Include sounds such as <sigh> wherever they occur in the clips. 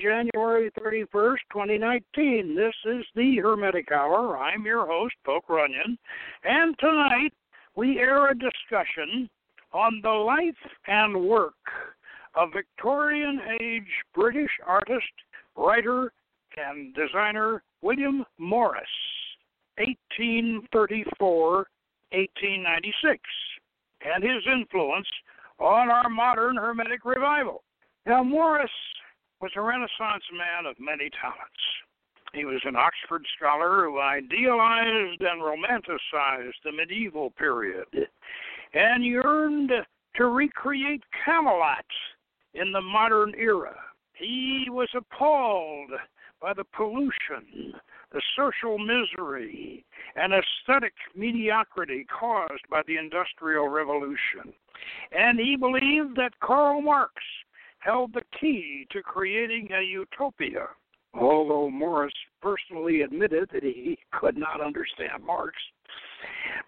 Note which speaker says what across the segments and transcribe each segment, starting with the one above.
Speaker 1: January 31st, 2019. This is the Hermetic Hour. I'm your host, Poke Runyon, and tonight we air a discussion on the life and work of Victorian age British artist, writer, and designer William Morris, 1834 1896, and his influence on our modern Hermetic revival. Now, Morris was a Renaissance man of many talents. He was an Oxford scholar who idealized and romanticized the medieval period and yearned to recreate Camelot in the modern era. He was appalled by the pollution, the social misery, and aesthetic mediocrity caused by the Industrial Revolution. And he believed that Karl Marx held the key to creating a utopia. Although Morris personally admitted that he could not understand Marx.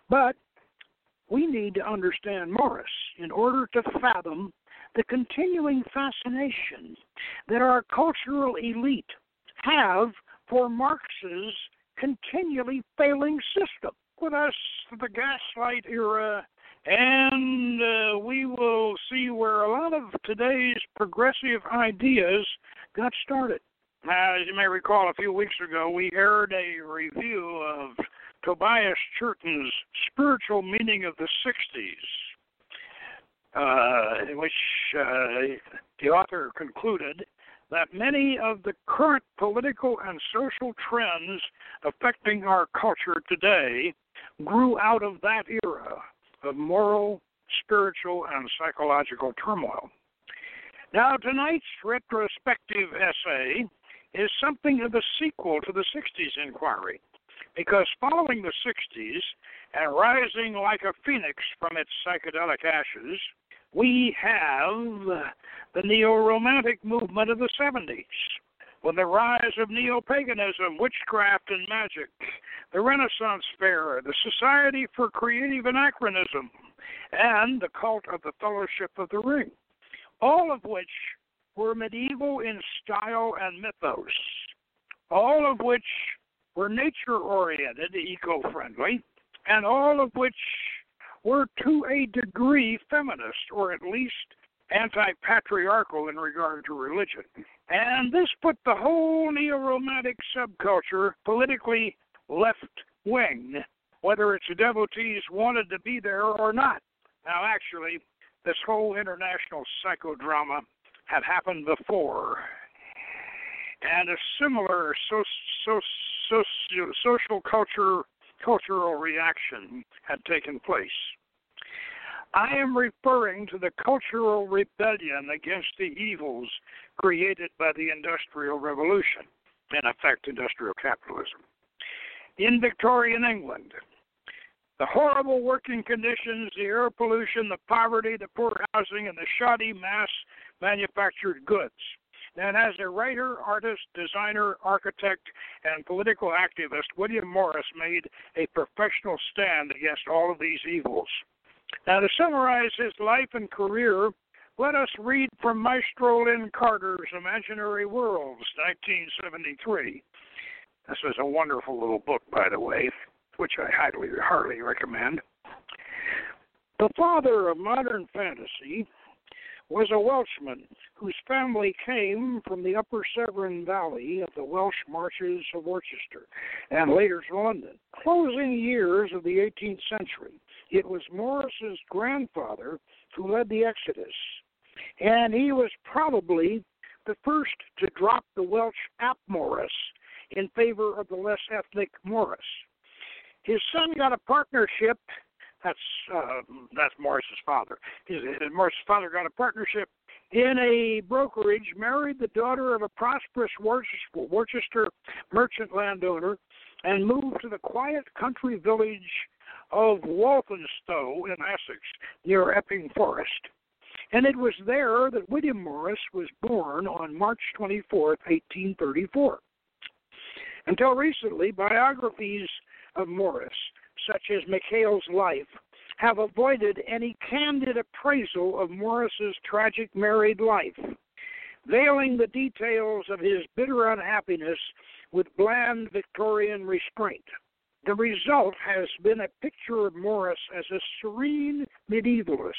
Speaker 1: But we need to understand Morris in order to fathom the continuing fascination that our cultural elite have for Marx's continually failing system. With us, the gaslight era, and uh, we will see where a lot of today's progressive ideas got started. Now, as you may recall, a few weeks ago, we aired a review of Tobias Churton's Spiritual Meaning of the 60s uh, in which uh, the author concluded that many of the current political and social trends affecting our culture today grew out of that era of moral, spiritual, and psychological turmoil. Now, tonight's retrospective essay is something of a sequel to the 60s inquiry, because following the 60s and rising like a phoenix from its psychedelic ashes, we have the neo romantic movement of the 70s. With the rise of neo paganism, witchcraft, and magic, the Renaissance Fair, the Society for Creative Anachronism, and the cult of the Fellowship of the Ring, all of which were medieval in style and mythos, all of which were nature oriented, eco friendly, and all of which were to a degree feminist, or at least anti patriarchal in regard to religion. And this put the whole neo romantic subculture politically left wing, whether its devotees wanted to be there or not. Now, actually, this whole international psychodrama had happened before. And a similar so, so, so, social culture cultural reaction had taken place. I am referring to the cultural rebellion against the evils created by the Industrial Revolution, in effect, industrial capitalism. In Victorian England, the horrible working conditions, the air pollution, the poverty, the poor housing, and the shoddy mass manufactured goods and as a writer, artist, designer, architect, and political activist, William Morris made a professional stand against all of these evils. Now, to summarize his life and career, let us read from Maestro Lin Carter's Imaginary Worlds, 1973. This is a wonderful little book, by the way, which I highly, heartily recommend. The father of modern fantasy was a Welshman whose family came from the upper Severn Valley of the Welsh marshes of Worcester and later to London. Closing years of the 18th century, it was Morris's grandfather who led the Exodus, and he was probably the first to drop the Welsh Ap Morris in favor of the less ethnic Morris. His son got a partnership that's uh, that's Morris's father. His, his Morris's father got a partnership in a brokerage, married the daughter of a prosperous Worcester, Worcester merchant landowner, and moved to the quiet country village of Walthamstow in Essex, near Epping Forest. And it was there that William Morris was born on March 24, 1834. Until recently, biographies of Morris such as Mackail's life, have avoided any candid appraisal of Morris's tragic married life. veiling the details of his bitter unhappiness with bland Victorian restraint. The result has been a picture of Morris as a serene medievalist,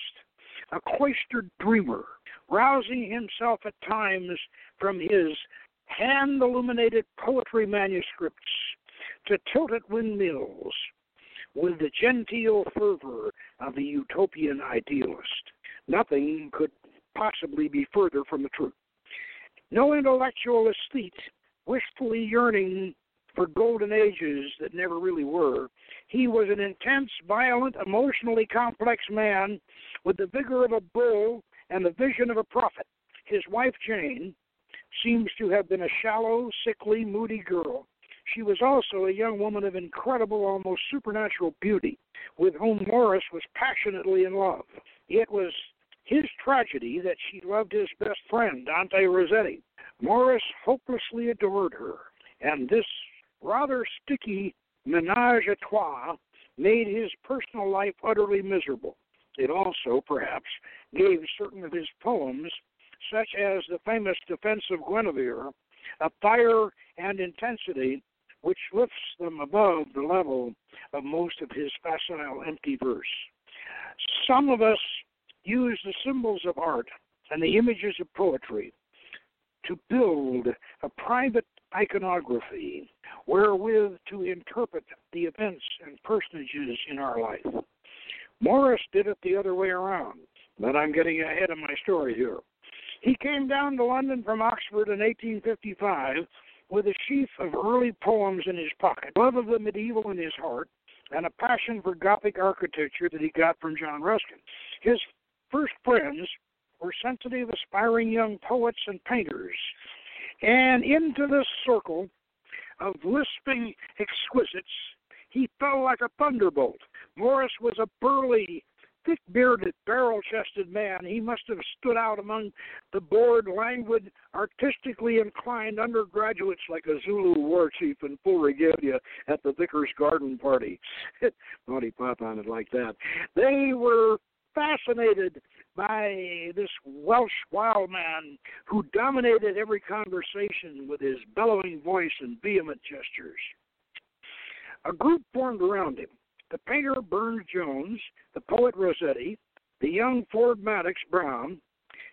Speaker 1: a cloistered dreamer, rousing himself at times from his hand illuminated poetry manuscripts to tilted windmills with the genteel fervor of the utopian idealist. Nothing could possibly be further from the truth. No intellectual aesthete wistfully yearning for golden ages that never really were. He was an intense, violent, emotionally complex man with the vigor of a bull and the vision of a prophet. His wife, Jane, seems to have been a shallow, sickly, moody girl. She was also a young woman of incredible, almost supernatural beauty, with whom Morris was passionately in love. It was his tragedy that she loved his best friend, Dante Rossetti. Morris hopelessly adored her, and this rather sticky menage a trois made his personal life utterly miserable. It also, perhaps, gave certain of his poems, such as the famous Defense of Guinevere, a fire and intensity which lifts them above the level of most of his facile, empty verse. Some of us use the symbols of art and the images of poetry to build a private iconography wherewith to interpret the events and personages in our life. Morris did it the other way around, but I'm getting ahead of my story here. He came down to London from Oxford in 1855 with a sheaf of early poems in his pocket, love of the medieval in his heart, and a passion for Gothic architecture that he got from John Ruskin. His first friends were sensitive, aspiring young poets and painters. And into this circle of lisping exquisites, he fell like a thunderbolt. Morris was a burly, thick bearded, barrel chested man. He must have stood out among the bored, languid, artistically inclined undergraduates like a Zulu war chief in full regalia at the Vicar's garden party. Naughty Pop on it like that. They were fascinated by this Welsh wild man who dominated every conversation with his bellowing voice and vehement gestures. A group formed around him the painter Burne-Jones, the poet Rossetti, the young Ford Madox Brown,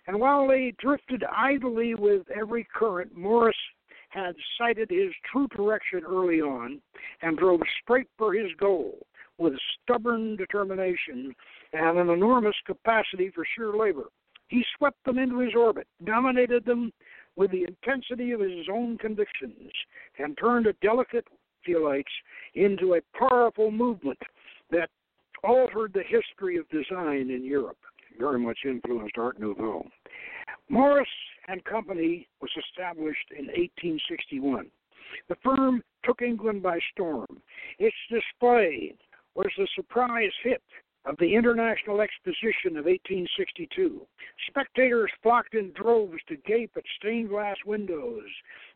Speaker 1: and while they drifted idly with every current, Morris had sighted his true direction early on and drove straight for his goal with stubborn determination and an enormous capacity for sheer labor. He swept them into his orbit, dominated them with the intensity of his own convictions, and turned a delicate Philates into a powerful movement that altered the history of design in Europe, very much influenced Art Nouveau. Morris and Company was established in 1861. The firm took England by storm. Its display was the surprise hit of the International Exposition of 1862. Spectators flocked in droves to gape at stained glass windows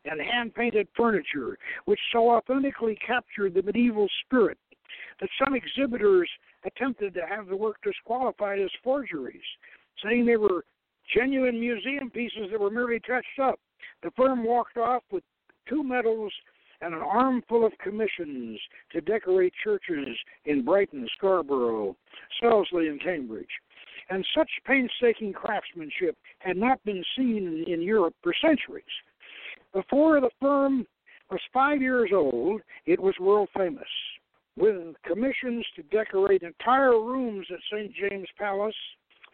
Speaker 1: and hand painted furniture, which so authentically captured the medieval spirit that some exhibitors attempted to have the work disqualified as forgeries, saying they were genuine museum pieces that were merely touched up. The firm walked off with two medals and an armful of commissions to decorate churches in Brighton, Scarborough, Selsley, and Cambridge. And such painstaking craftsmanship had not been seen in Europe for centuries. Before the firm was five years old, it was world famous, with commissions to decorate entire rooms at St. James Palace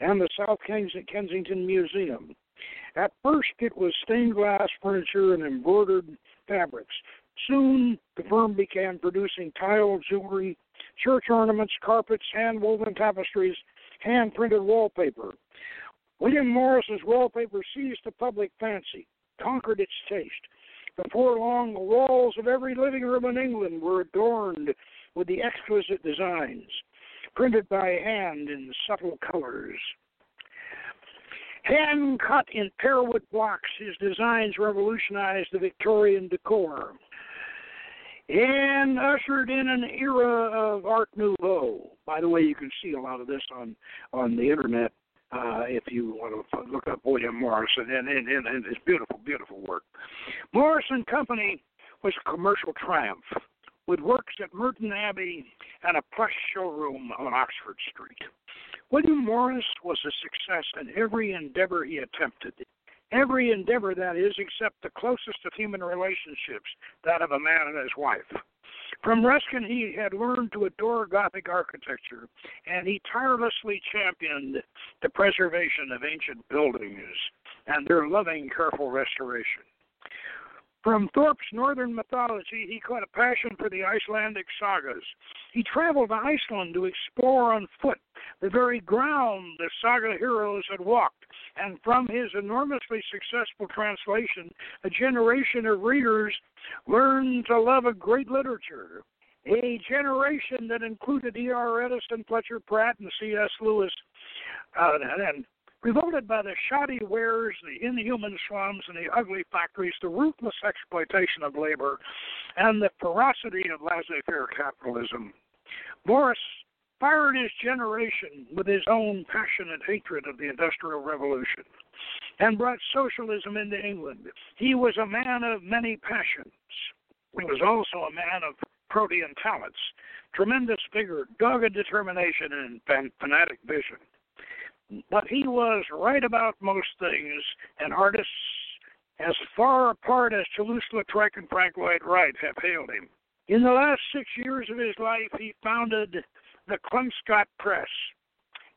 Speaker 1: and the South Kensington Museum. At first, it was stained glass furniture and embroidered fabrics, Soon, the firm began producing tile jewelry, church ornaments, carpets, hand woven tapestries, hand printed wallpaper. William Morris's wallpaper seized the public fancy, conquered its taste. Before long, the walls of every living room in England were adorned with the exquisite designs, printed by hand in subtle colors. Hand cut in pearwood blocks, his designs revolutionized the Victorian decor and ushered in an era of Art Nouveau. By the way, you can see a lot of this on on the internet uh, if you want to look up William Morrison and, and, and, and his beautiful, beautiful work. Morrison Company was a commercial triumph with works at Merton Abbey and a plush showroom on Oxford Street. William Morris was a success in every endeavor he attempted. Every endeavor, that is, except the closest of human relationships, that of a man and his wife. From Ruskin, he had learned to adore Gothic architecture, and he tirelessly championed the preservation of ancient buildings and their loving, careful restoration. From Thorpe's northern mythology, he caught a passion for the Icelandic sagas. He traveled to Iceland to explore on foot the very ground the saga heroes had walked, and from his enormously successful translation, a generation of readers learned to love a great literature. A generation that included E.R. Eddison, Fletcher Pratt, and C.S. Lewis, uh, and Revolted by the shoddy wares, the inhuman slums, and the ugly factories, the ruthless exploitation of labor, and the ferocity of laissez faire capitalism, Morris fired his generation with his own passionate hatred of the Industrial Revolution and brought socialism into England. He was a man of many passions. He was also a man of protean talents, tremendous vigor, dogged determination, and fanatic vision. But he was right about most things, and artists as far apart as Toulouse-Lautrec and Frank Lloyd Wright have hailed him. In the last six years of his life, he founded the Kelmscott Press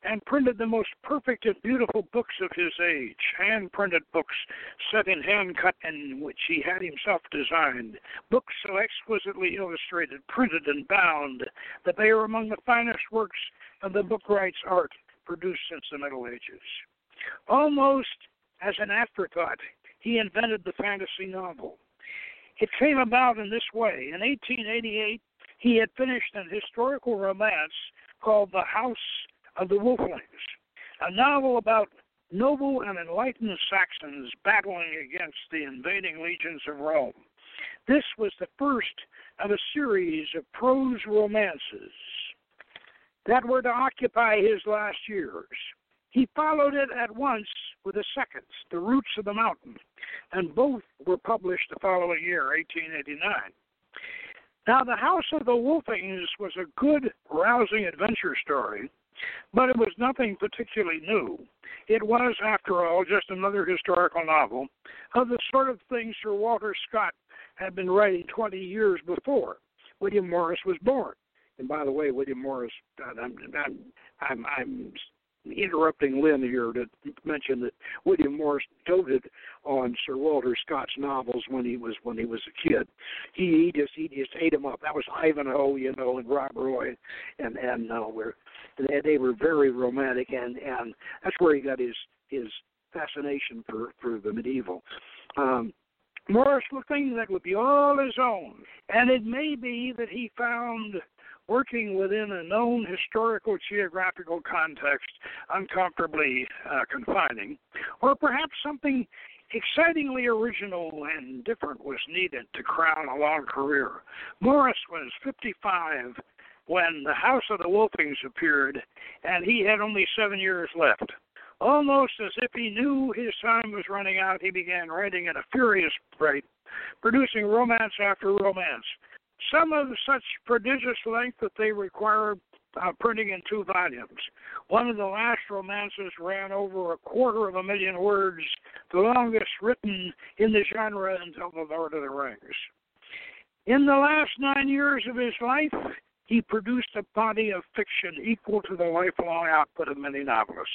Speaker 1: and printed the most perfect and beautiful books of his age, hand printed books set in hand cut and which he had himself designed, books so exquisitely illustrated, printed, and bound that they are among the finest works of the book bookwright's art produced since the Middle Ages. Almost as an afterthought, he invented the fantasy novel. It came about in this way. In 1888, he had finished an historical romance called The House of the Wolfings, a novel about noble and enlightened Saxons battling against the invading legions of Rome. This was the first of a series of prose romances that were to occupy his last years. He followed it at once with a second, The Roots of the Mountain, and both were published the following year, 1889. Now, The House of the Wolfings was a good, rousing adventure story, but it was nothing particularly new. It was, after all, just another historical novel of the sort of thing Sir Walter Scott had been writing 20 years before William Morris was born. And by the way, William Morris, I'm, I'm, I'm, I'm interrupting Lin here to mention that William Morris doted on Sir Walter Scott's novels when he was when he was a kid. He, he just he just ate them up. That was Ivanhoe, you know, and Rob Roy, and and uh, where they, they were very romantic, and and that's where he got his his fascination for for the medieval. Um, Morris was thinking that would be all his own, and it may be that he found working within a known historical geographical context uncomfortably uh, confining, or perhaps something excitingly original and different was needed to crown a long career. Morris was 55 when The House of the Wolfings appeared, and he had only seven years left. Almost as if he knew his time was running out, he began writing at a furious rate, producing romance after romance some of such prodigious length that they require uh, printing in two volumes. One of the last romances ran over a quarter of a million words, the longest written in the genre until The Lord of the Rings. In the last nine years of his life, he produced a body of fiction equal to the lifelong output of many novelists.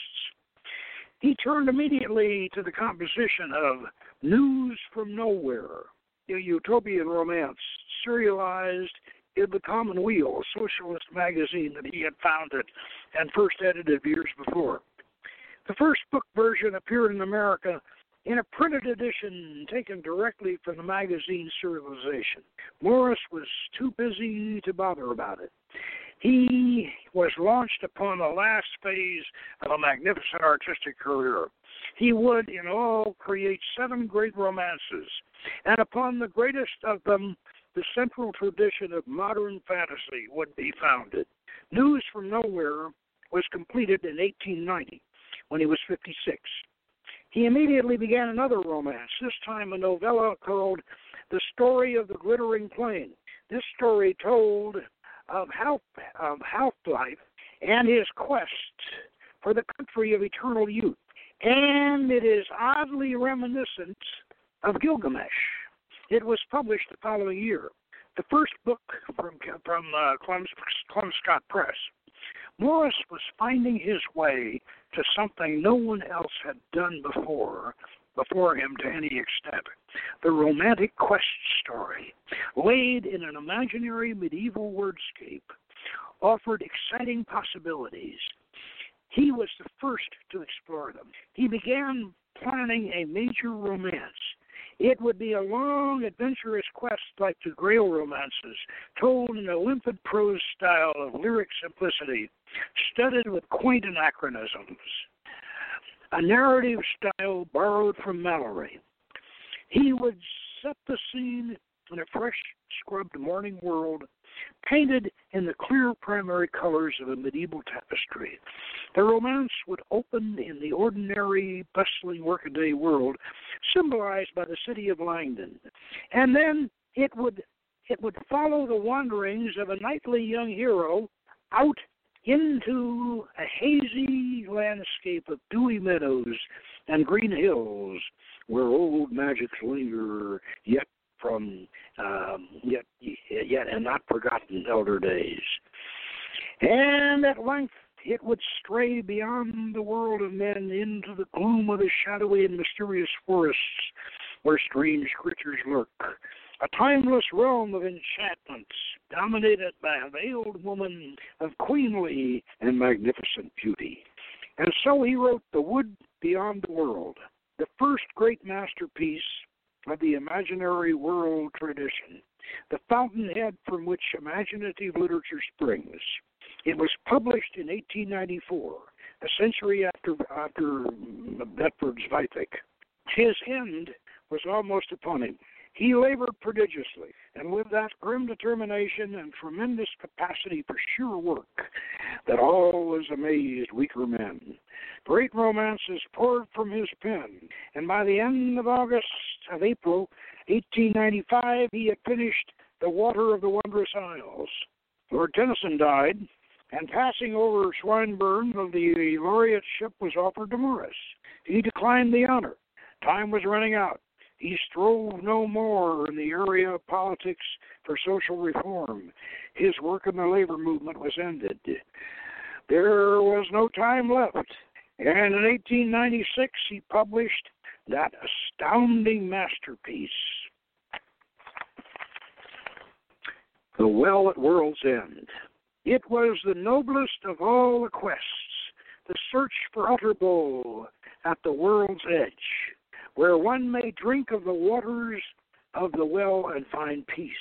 Speaker 1: He turned immediately to the composition of News from Nowhere, utopian romance serialized in the Commonweal, a socialist magazine that he had founded and first edited years before. The first book version appeared in America in a printed edition taken directly from the magazine serialization. Morris was too busy to bother about it. He was launched upon the last phase of a magnificent artistic career. He would, in all, create seven great romances, and upon the greatest of them, the central tradition of modern fantasy would be founded. News from Nowhere was completed in 1890, when he was 56. He immediately began another romance, this time a novella called The Story of the Glittering Plain. This story told of half of Hallblithe and his quest for the country of eternal youth. And it is oddly reminiscent of Gilgamesh. It was published the following year. The first book from from uh, Scott Press. Morris was finding his way to something no one else had done before before him to any extent. The romantic quest story, laid in an imaginary medieval wordscape, offered exciting possibilities. He was the first to explore them. He began planning a major romance it would be a long, adventurous quest like the Grail romances, told in a limpid prose style of lyric simplicity, studded with quaint anachronisms. A narrative style borrowed from Malory. He would set the scene in a fresh, scrubbed morning world painted in the clear primary colors of a medieval tapestry. The romance would open in the ordinary, bustling workaday world, symbolized by the city of Langton, and then it would it would follow the wanderings of a knightly young hero out into a hazy landscape of dewy meadows and green hills where old magics linger, yet from um, yet yet and not forgotten elder days. And at length it would stray beyond the world of men into the gloom of the shadowy and mysterious forests where strange creatures lurk. A timeless realm of enchantments dominated by a veiled woman of queenly and magnificent beauty. And so he wrote The Wood Beyond the World, the first great masterpiece of the imaginary world tradition, the fountainhead from which imaginative literature springs. It was published in 1894, a century after after Beckford's Vathek. His end was almost upon him. He labored prodigiously, and with that grim determination and tremendous capacity for sure work that always amazed weaker men. Great romances poured from his pen, and by the end of August of April 1895 he had finished The Water of the Wondrous Isles. Lord Tennyson died, and passing over Swinburne, the laureateship was offered to Morris. He declined the honor. Time was running out. He strove no more in the area of politics for social reform. His work in the labor movement was ended. There was no time left. And in 1896, he published that astounding masterpiece, The Well at World's End. It was the noblest of all the quests, the search for utter Utterbol at the world's edge where one may drink of the waters of the well and find peace.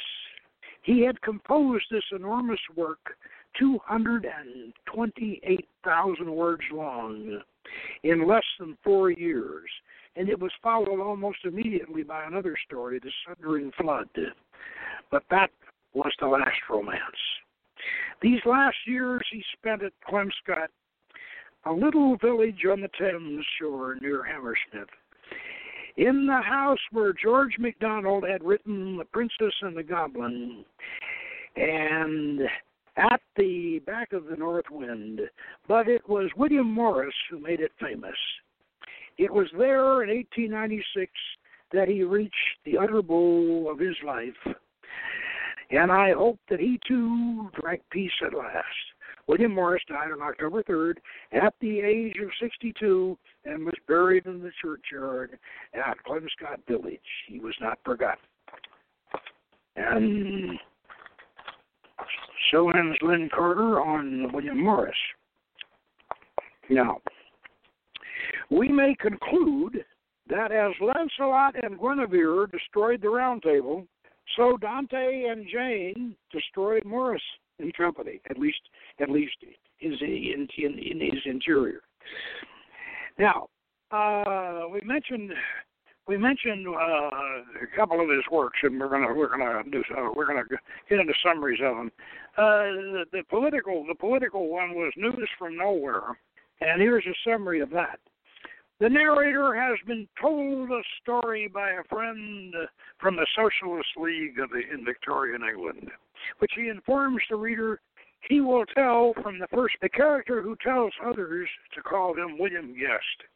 Speaker 1: He had composed this enormous work, 228,000 words long, in less than four years, and it was followed almost immediately by another story, The Sundering Flood. But that was the last romance. These last years he spent at Kelmscott, a little village on the Thames shore near Hammersmith in the house where George MacDonald had written The Princess and the Goblin, and at the back of the North Wind, but it was William Morris who made it famous. It was there in 1896 that he reached the utter bowl of his life, and I hope that he too drank peace at last. William Morris died on October 3rd at the age of 62 and was buried in the churchyard at Kelmscott Village. He was not forgotten. And so ends Lin Carter on William Morris. Now, we may conclude that as Lancelot and Guinevere destroyed the Round Table, so Dante and Jane destroyed Morris and company, at least at least his in, in, in his interior. Now, uh, we mentioned we mentioned uh, a couple of his works, and we're gonna we're gonna do so. We're gonna get into summaries of them. Uh, the, the political the political one was News from Nowhere, And here's a summary of that. The narrator has been told a story by a friend from the Socialist League of the, in Victorian England, which he informs the reader he will tell from the first the character who tells others to call him William Guest.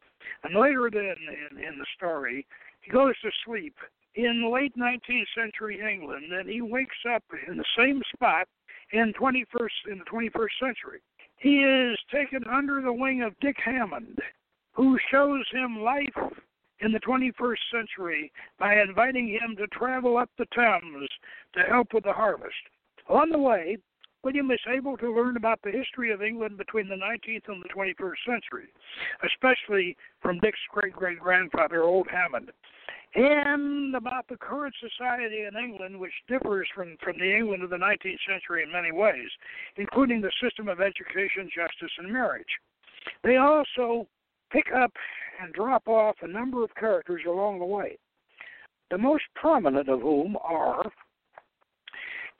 Speaker 1: And later then in, in the story, he goes to sleep in late 19th century England, and he wakes up in the same spot in 21st in the 21st century. He is taken under the wing of Dick Hammond, who shows him life in the 21st century by inviting him to travel up the Thames to help with the harvest. On the way, William is able to learn about the history of England between the 19th and the 21st century, especially from Dick's great great grandfather, Old Hammond, and about the current society in England, which differs from, from the England of the 19th century in many ways, including the system of education, justice, and marriage. They also pick up and drop off a number of characters along the way, the most prominent of whom are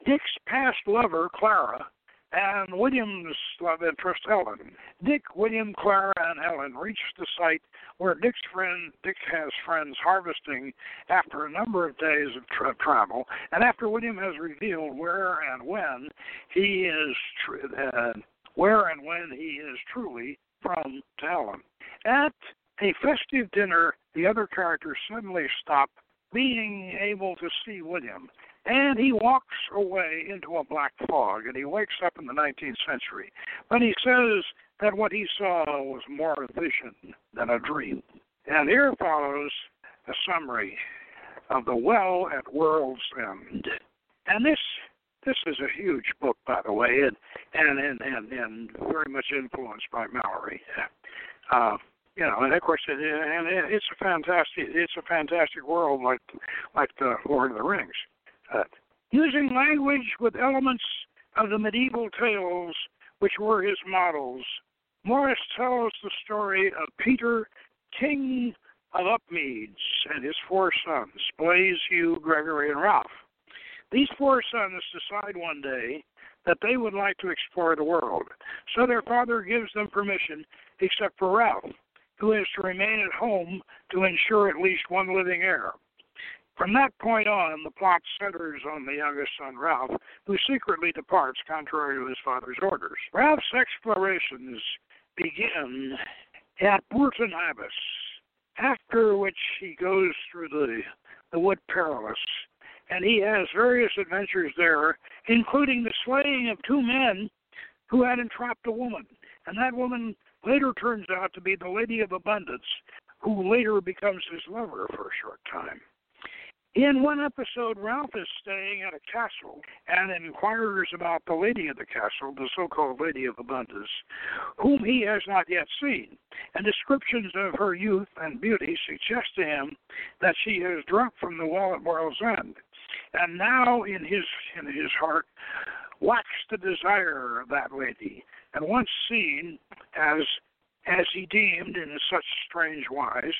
Speaker 1: Dick's past lover, Clara, and William's love interest, Helen. Dick, William, Clara, and Helen reach the site where Dick's friend Dick has friends harvesting after a number of days of tra- travel, and after William has revealed where and when he is tr- uh, where and when he is truly from to. At a festive dinner, the other characters suddenly stop being able to see William, and he walks away into a black fog, and he wakes up in the 19th century. But he says that what he saw was more a vision than a dream. And here follows a summary of The Well at World's End. And this this is a huge book, by the way, and and and and, and very much influenced by Malory. Uh, you know, and of course, it, and it's a fantastic, it's a fantastic world like like the Lord of the Rings. Using language with elements of the medieval tales, which were his models, Morris tells the story of Peter, King of Upmeads, and his four sons, Blaise, Hugh, Gregory, and Ralph. These four sons decide one day that they would like to explore the world, so their father gives them permission, except for Ralph, who is to remain at home to ensure at least one living heir. From that point on, the plot centers on the youngest son, Ralph, who secretly departs contrary to his father's orders. Ralph's explorations begin at Bourton Abbas, after which he goes through the, the Wood Perilous, and he has various adventures there, including the slaying of two men who had entrapped a woman. And that woman later turns out to be the Lady of Abundance, who later becomes his lover for a short time. In one episode, Ralph is staying at a castle and inquires about the lady of the castle, the so called Lady of Abundance, whom he has not yet seen. And descriptions of her youth and beauty suggest to him that she has drunk from the well at World's End. And now in his in his heart waxed the desire of that lady, and once seen as as he deemed in such strange wise,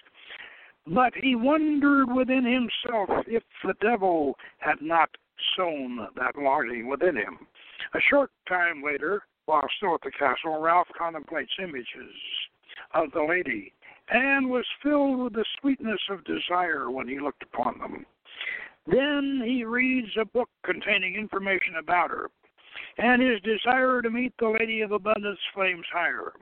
Speaker 1: but he wondered within himself if the devil had not sown that longing within him. A short time later, while still at the castle, Ralph contemplates images of the lady and was filled with the sweetness of desire when he looked upon them. Then he reads a book containing information about her, and his desire to meet the Lady of Abundance flames higher.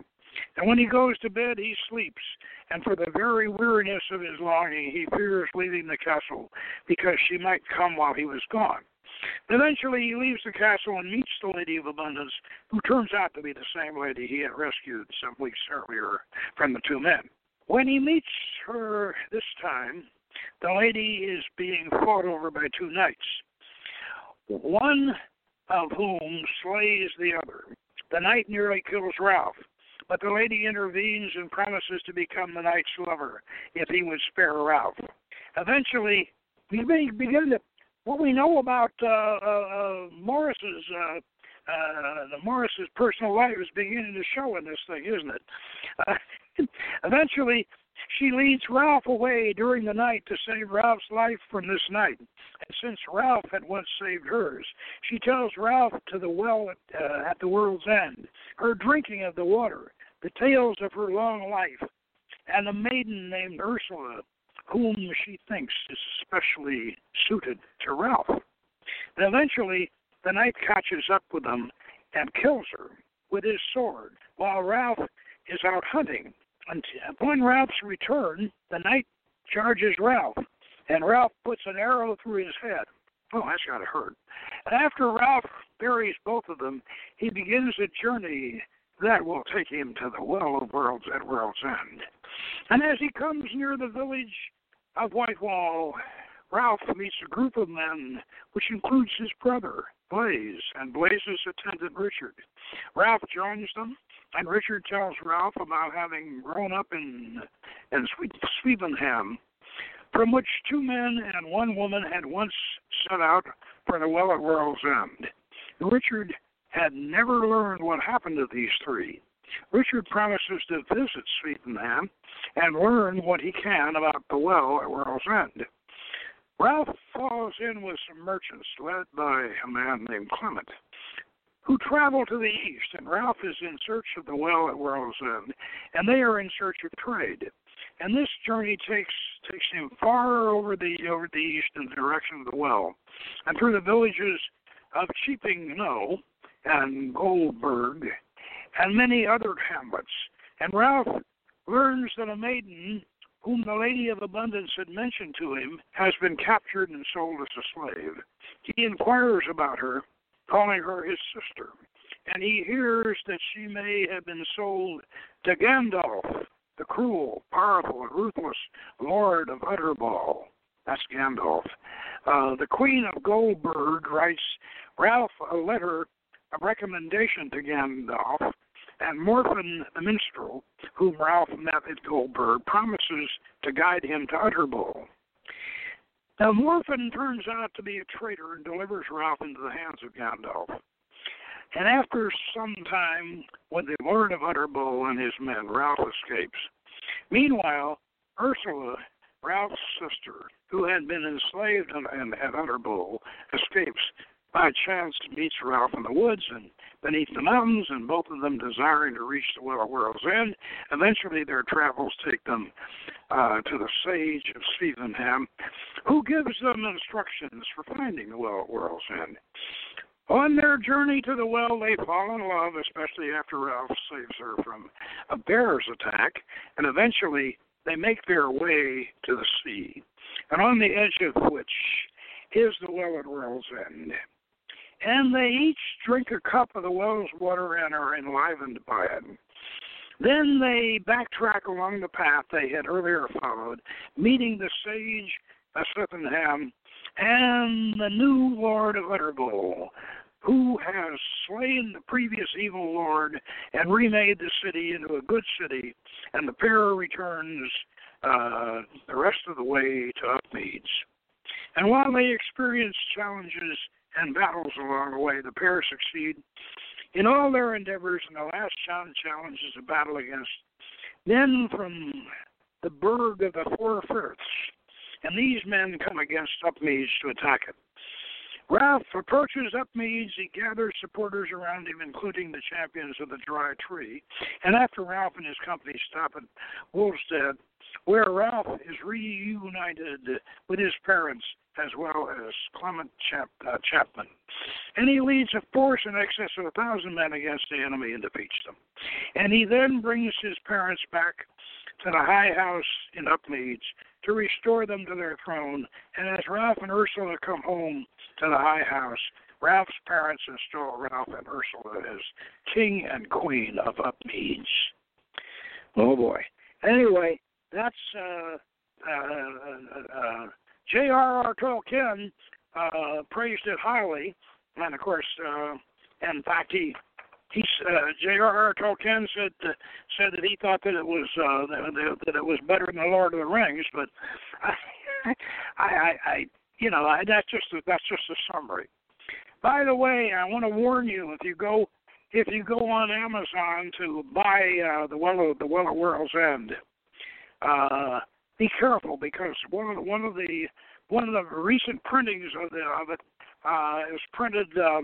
Speaker 1: And when he goes to bed, he sleeps, and for the very weariness of his longing, he fears leaving the castle because she might come while he was gone. Eventually, he leaves the castle and meets the Lady of Abundance, who turns out to be the same lady he had rescued some weeks earlier from the two men. When he meets her this time, the lady is being fought over by two knights, one of whom slays the other. The knight nearly kills Ralph, but the lady intervenes and promises to become the knight's lover if he would spare Ralph. Eventually, we begin to what we know about uh, uh, uh, Morris's uh, uh, the Morris's personal life is beginning to show in this thing, isn't it? Uh, <laughs> eventually, she leads Ralph away during the night to save Ralph's life from this night. And since Ralph had once saved hers, she tells Ralph to the well at, uh, at the world's end. Her drinking of the water the tales of her long life, and a maiden named Ursula, whom she thinks is especially suited to Ralph. And eventually, the knight catches up with them and kills her with his sword while Ralph is out hunting. And upon Ralph's return, the knight charges Ralph, and Ralph puts an arrow through his head. Oh, that's got to hurt. And after Ralph buries both of them, he begins a journey that will take him to the Well of Worlds at World's End. And as he comes near the village of Whitewall, Ralph meets a group of men, which includes his brother, Blaise, and Blaise's attendant, Richard. Ralph joins them, and Richard tells Ralph about having grown up in, in Swevenham, from which two men and one woman had once set out for the well at World's End. Richard had never learned what happened to these three. Richard promises to visit Swevenham and learn what he can about the well at World's End. Ralph falls in with some merchants led by a man named Clement, who travel to the east, and Ralph is in search of the well at World's End, and they are in search of trade. And this journey takes takes him far over the over the east in the direction of the well, and through the villages of Cheaping Knowe and Goldburg, and many other hamlets. And Ralph learns that a maiden whom the Lady of Abundance had mentioned to him has been captured and sold as a slave. He inquires about her, calling her his sister, and he hears that she may have been sold to Gandolf, the cruel, powerful, and ruthless Lord of Utterbol. That's Gandolf. Uh, the Queen of Goldburg writes Ralph a letter of recommendation to Gandolf, and Morfin the minstrel, whom Ralph met at Goldburg, promises to guide him to Utterbol. Now, Morfin turns out to be a traitor and delivers Ralph into the hands of Gandolf. And after some time, with the Lord of Utterbol and his men, Ralph escapes. Meanwhile, Ursula, Ralph's sister, who had been enslaved at Utterbol, escapes by chance meets Ralph in the woods and beneath the mountains, and both of them desiring to reach the Well of World's End. Eventually, their travels take them uh, to the sage of Swevenham, who gives them instructions for finding the Well of World's End. On their journey to the well, they fall in love, especially after Ralph saves her from a bear's attack, and eventually they make their way to the sea, and on the edge of which is the well at World's End and they each drink a cup of the well's water and are enlivened by it. Then they backtrack along the path they had earlier followed, meeting the sage of and the new Lord of Utterbol, who has slain the previous evil lord and remade the city into a good city, and the pair returns uh, the rest of the way to Upmeads. And while they experience challenges and battles along the way. The pair succeed in all their endeavors, and the last challenge is a battle against men from the Burg of the Four Firths, and these men come against Upmeads to attack it. Ralph approaches Upmeads. He gathers supporters around him, including the champions of the Dry Tree. And after Ralph and his company stop at Wulstead, where Ralph is reunited with his parents as well as Clement Chap, uh, Chapman. And he leads a force in excess of a thousand men against the enemy and defeats them. And he then brings his parents back to the high house in Upmeads to restore them to their throne. And as Ralph and Ursula come home to the high house, Ralph's parents install Ralph and Ursula as king and queen of Upmeads. Oh boy. Anyway, that's uh, uh, uh, uh J.R.R. Tolkien uh, praised it highly, and of course, uh, in fact, he he uh, J.R.R. Tolkien said uh, said that he thought that it was uh, that, that it was better than the Lord of the Rings, but I <laughs> I, I, I you know I, that's just a, that's just a summary. By the way, I want to warn you if you go if you go on Amazon to buy uh, the Well of the Well of World's End, uh, be careful because one of the, one of the one of the recent printings of the of it uh, is printed uh,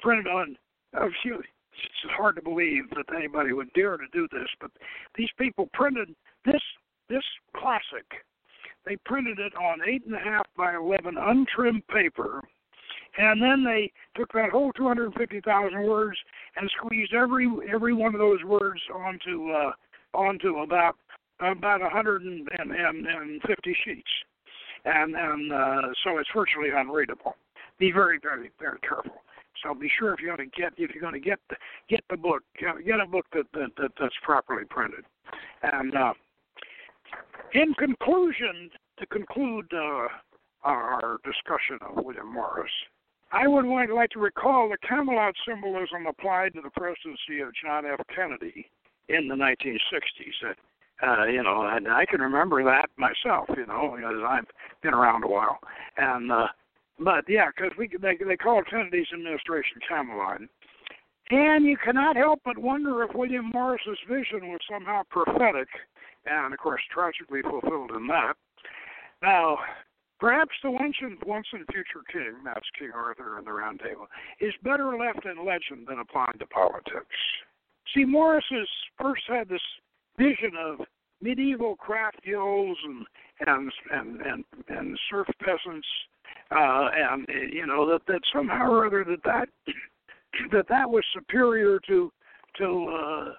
Speaker 1: printed on uh, excuse it's hard to believe that anybody would dare to do this, but these people printed this this classic. They printed it on eight and a half by eleven untrimmed paper, and then they took that whole two hundred and fifty thousand words and squeezed every every one of those words onto uh, onto about about a hundred and, fifty sheets, and and uh, so it's virtually unreadable. Be very very very careful. So be sure if you're going to get if you're going to get the, get the book, get a book that, that, that that's properly printed. And uh, in conclusion, to conclude uh, our discussion of William Morris, I would like to recall the Camelot symbolism applied to the presidency of John F. Kennedy in the 1960s. Uh, you know, and I can remember that myself. You know, because I've been around a while, and uh, but yeah, because we they they call Kennedy's administration Camelot, and you cannot help but wonder if William Morris's vision was somehow prophetic, and of course tragically fulfilled in that. Now, perhaps the once and, once and future king, that's King Arthur and the Round Table, is better left in legend than applied to politics. See, Morris first had this vision of medieval craft guilds and and and and, and serf peasants uh, and you know that that somehow or other that that <clears throat> that that was superior to to uh,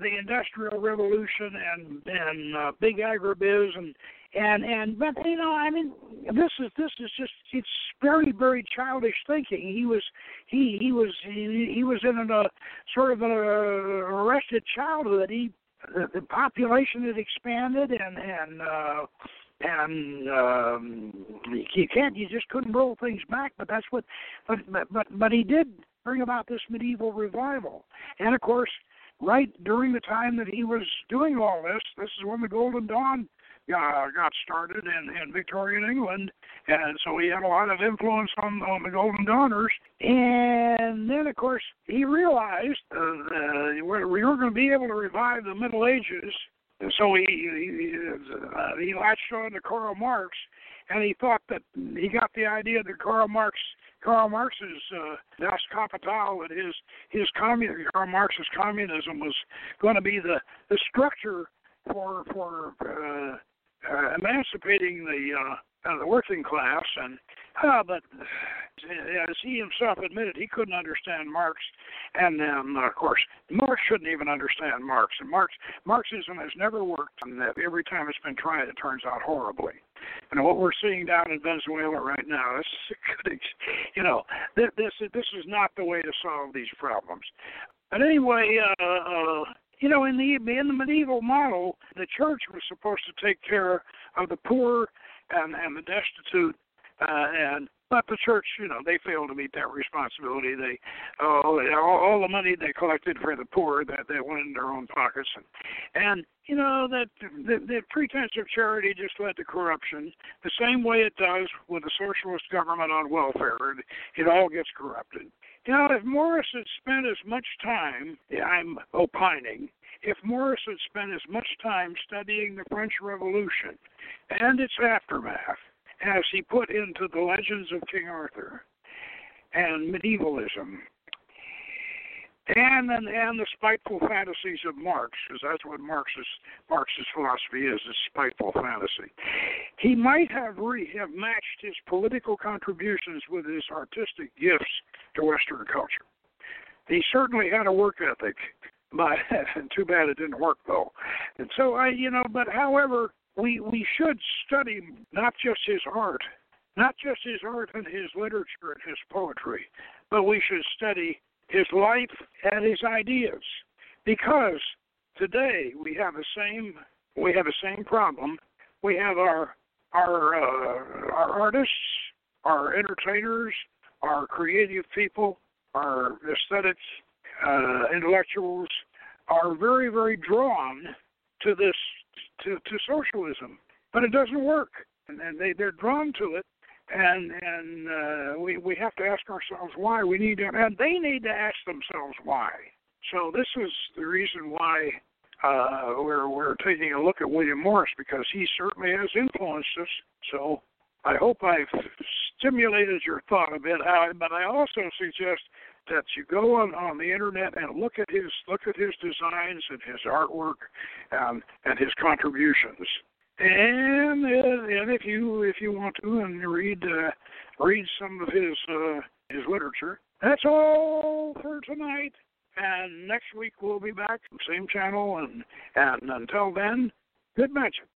Speaker 1: the industrial revolution and and uh, big agribiz and and and but you know I mean this is this is just it's very very childish thinking. He was he he was he, he was in a sort of an uh, arrested childhood. He the, the population had expanded and and uh and um, you can't you just couldn't roll things back but that's what but but but he did bring about this medieval revival and of course right during the time that he was doing all this this is when the golden dawn uh, got started in, in Victorian England, and so he had a lot of influence on, on the Golden Dawners. And then, of course, he realized uh, uh, we were going to be able to revive the Middle Ages and so he he, uh, he latched on to Karl Marx, and he thought that he got the idea that Karl Marx Karl Marx's uh, Das Kapital and his his commun Karl Marx's communism was going to be the the structure for for uh, uh, emancipating the uh, uh, the working class and uh, but as he himself admitted, he couldn't understand Marx, and then of course Marx shouldn't even understand Marx. And Marx Marxism has never worked, and every time it's been tried, it turns out horribly. And what we're seeing down in Venezuela right now, is, you know, this this this is not the way to solve these problems. But anyway, uh, uh, you know, in the in the medieval model, the church was supposed to take care of the poor and and the destitute uh, and but the church, you know, they failed to meet that responsibility. They, uh, all, all the money they collected for the poor, that they went in their own pockets, and, and you know that the, the pretense of charity just led to corruption. The same way it does with a socialist government on welfare, it, it all gets corrupted. You know, if Morris had spent as much time, I'm opining, if Morris had spent as much time studying the French Revolution and its aftermath as he put into the legends of King Arthur and medievalism and and, and the spiteful fantasies of Marx, because that's what Marx's Marx's philosophy is: is spiteful fantasy. He might have re, have matched his political contributions with his artistic gifts to Western culture. He certainly had a work ethic, but <laughs> too bad it didn't work though. And so I, you know, but however, we we should study not just his art, not just his art and his literature and his poetry, but we should study his life and his ideas, because today we have the same we have the same problem. We have our our uh, our artists, our entertainers, our creative people, our aesthetic uh, intellectuals are very very drawn to this to, to socialism, but it doesn't work, and, and they they're drawn to it, and and uh, we we have to ask ourselves why. We need to, and they need to ask themselves why. So this is the reason why uh, we're we're taking a look at William Morris because he certainly has influenced us. So I hope I've stimulated your thought a bit, but I also suggest that you go on, on the internet and look at his look at his designs and his artwork and and his contributions. And uh, and if you if you want to and read uh, read some of his uh, his literature. That's all for tonight. And next week we'll be back, same channel, and and until then, good magic.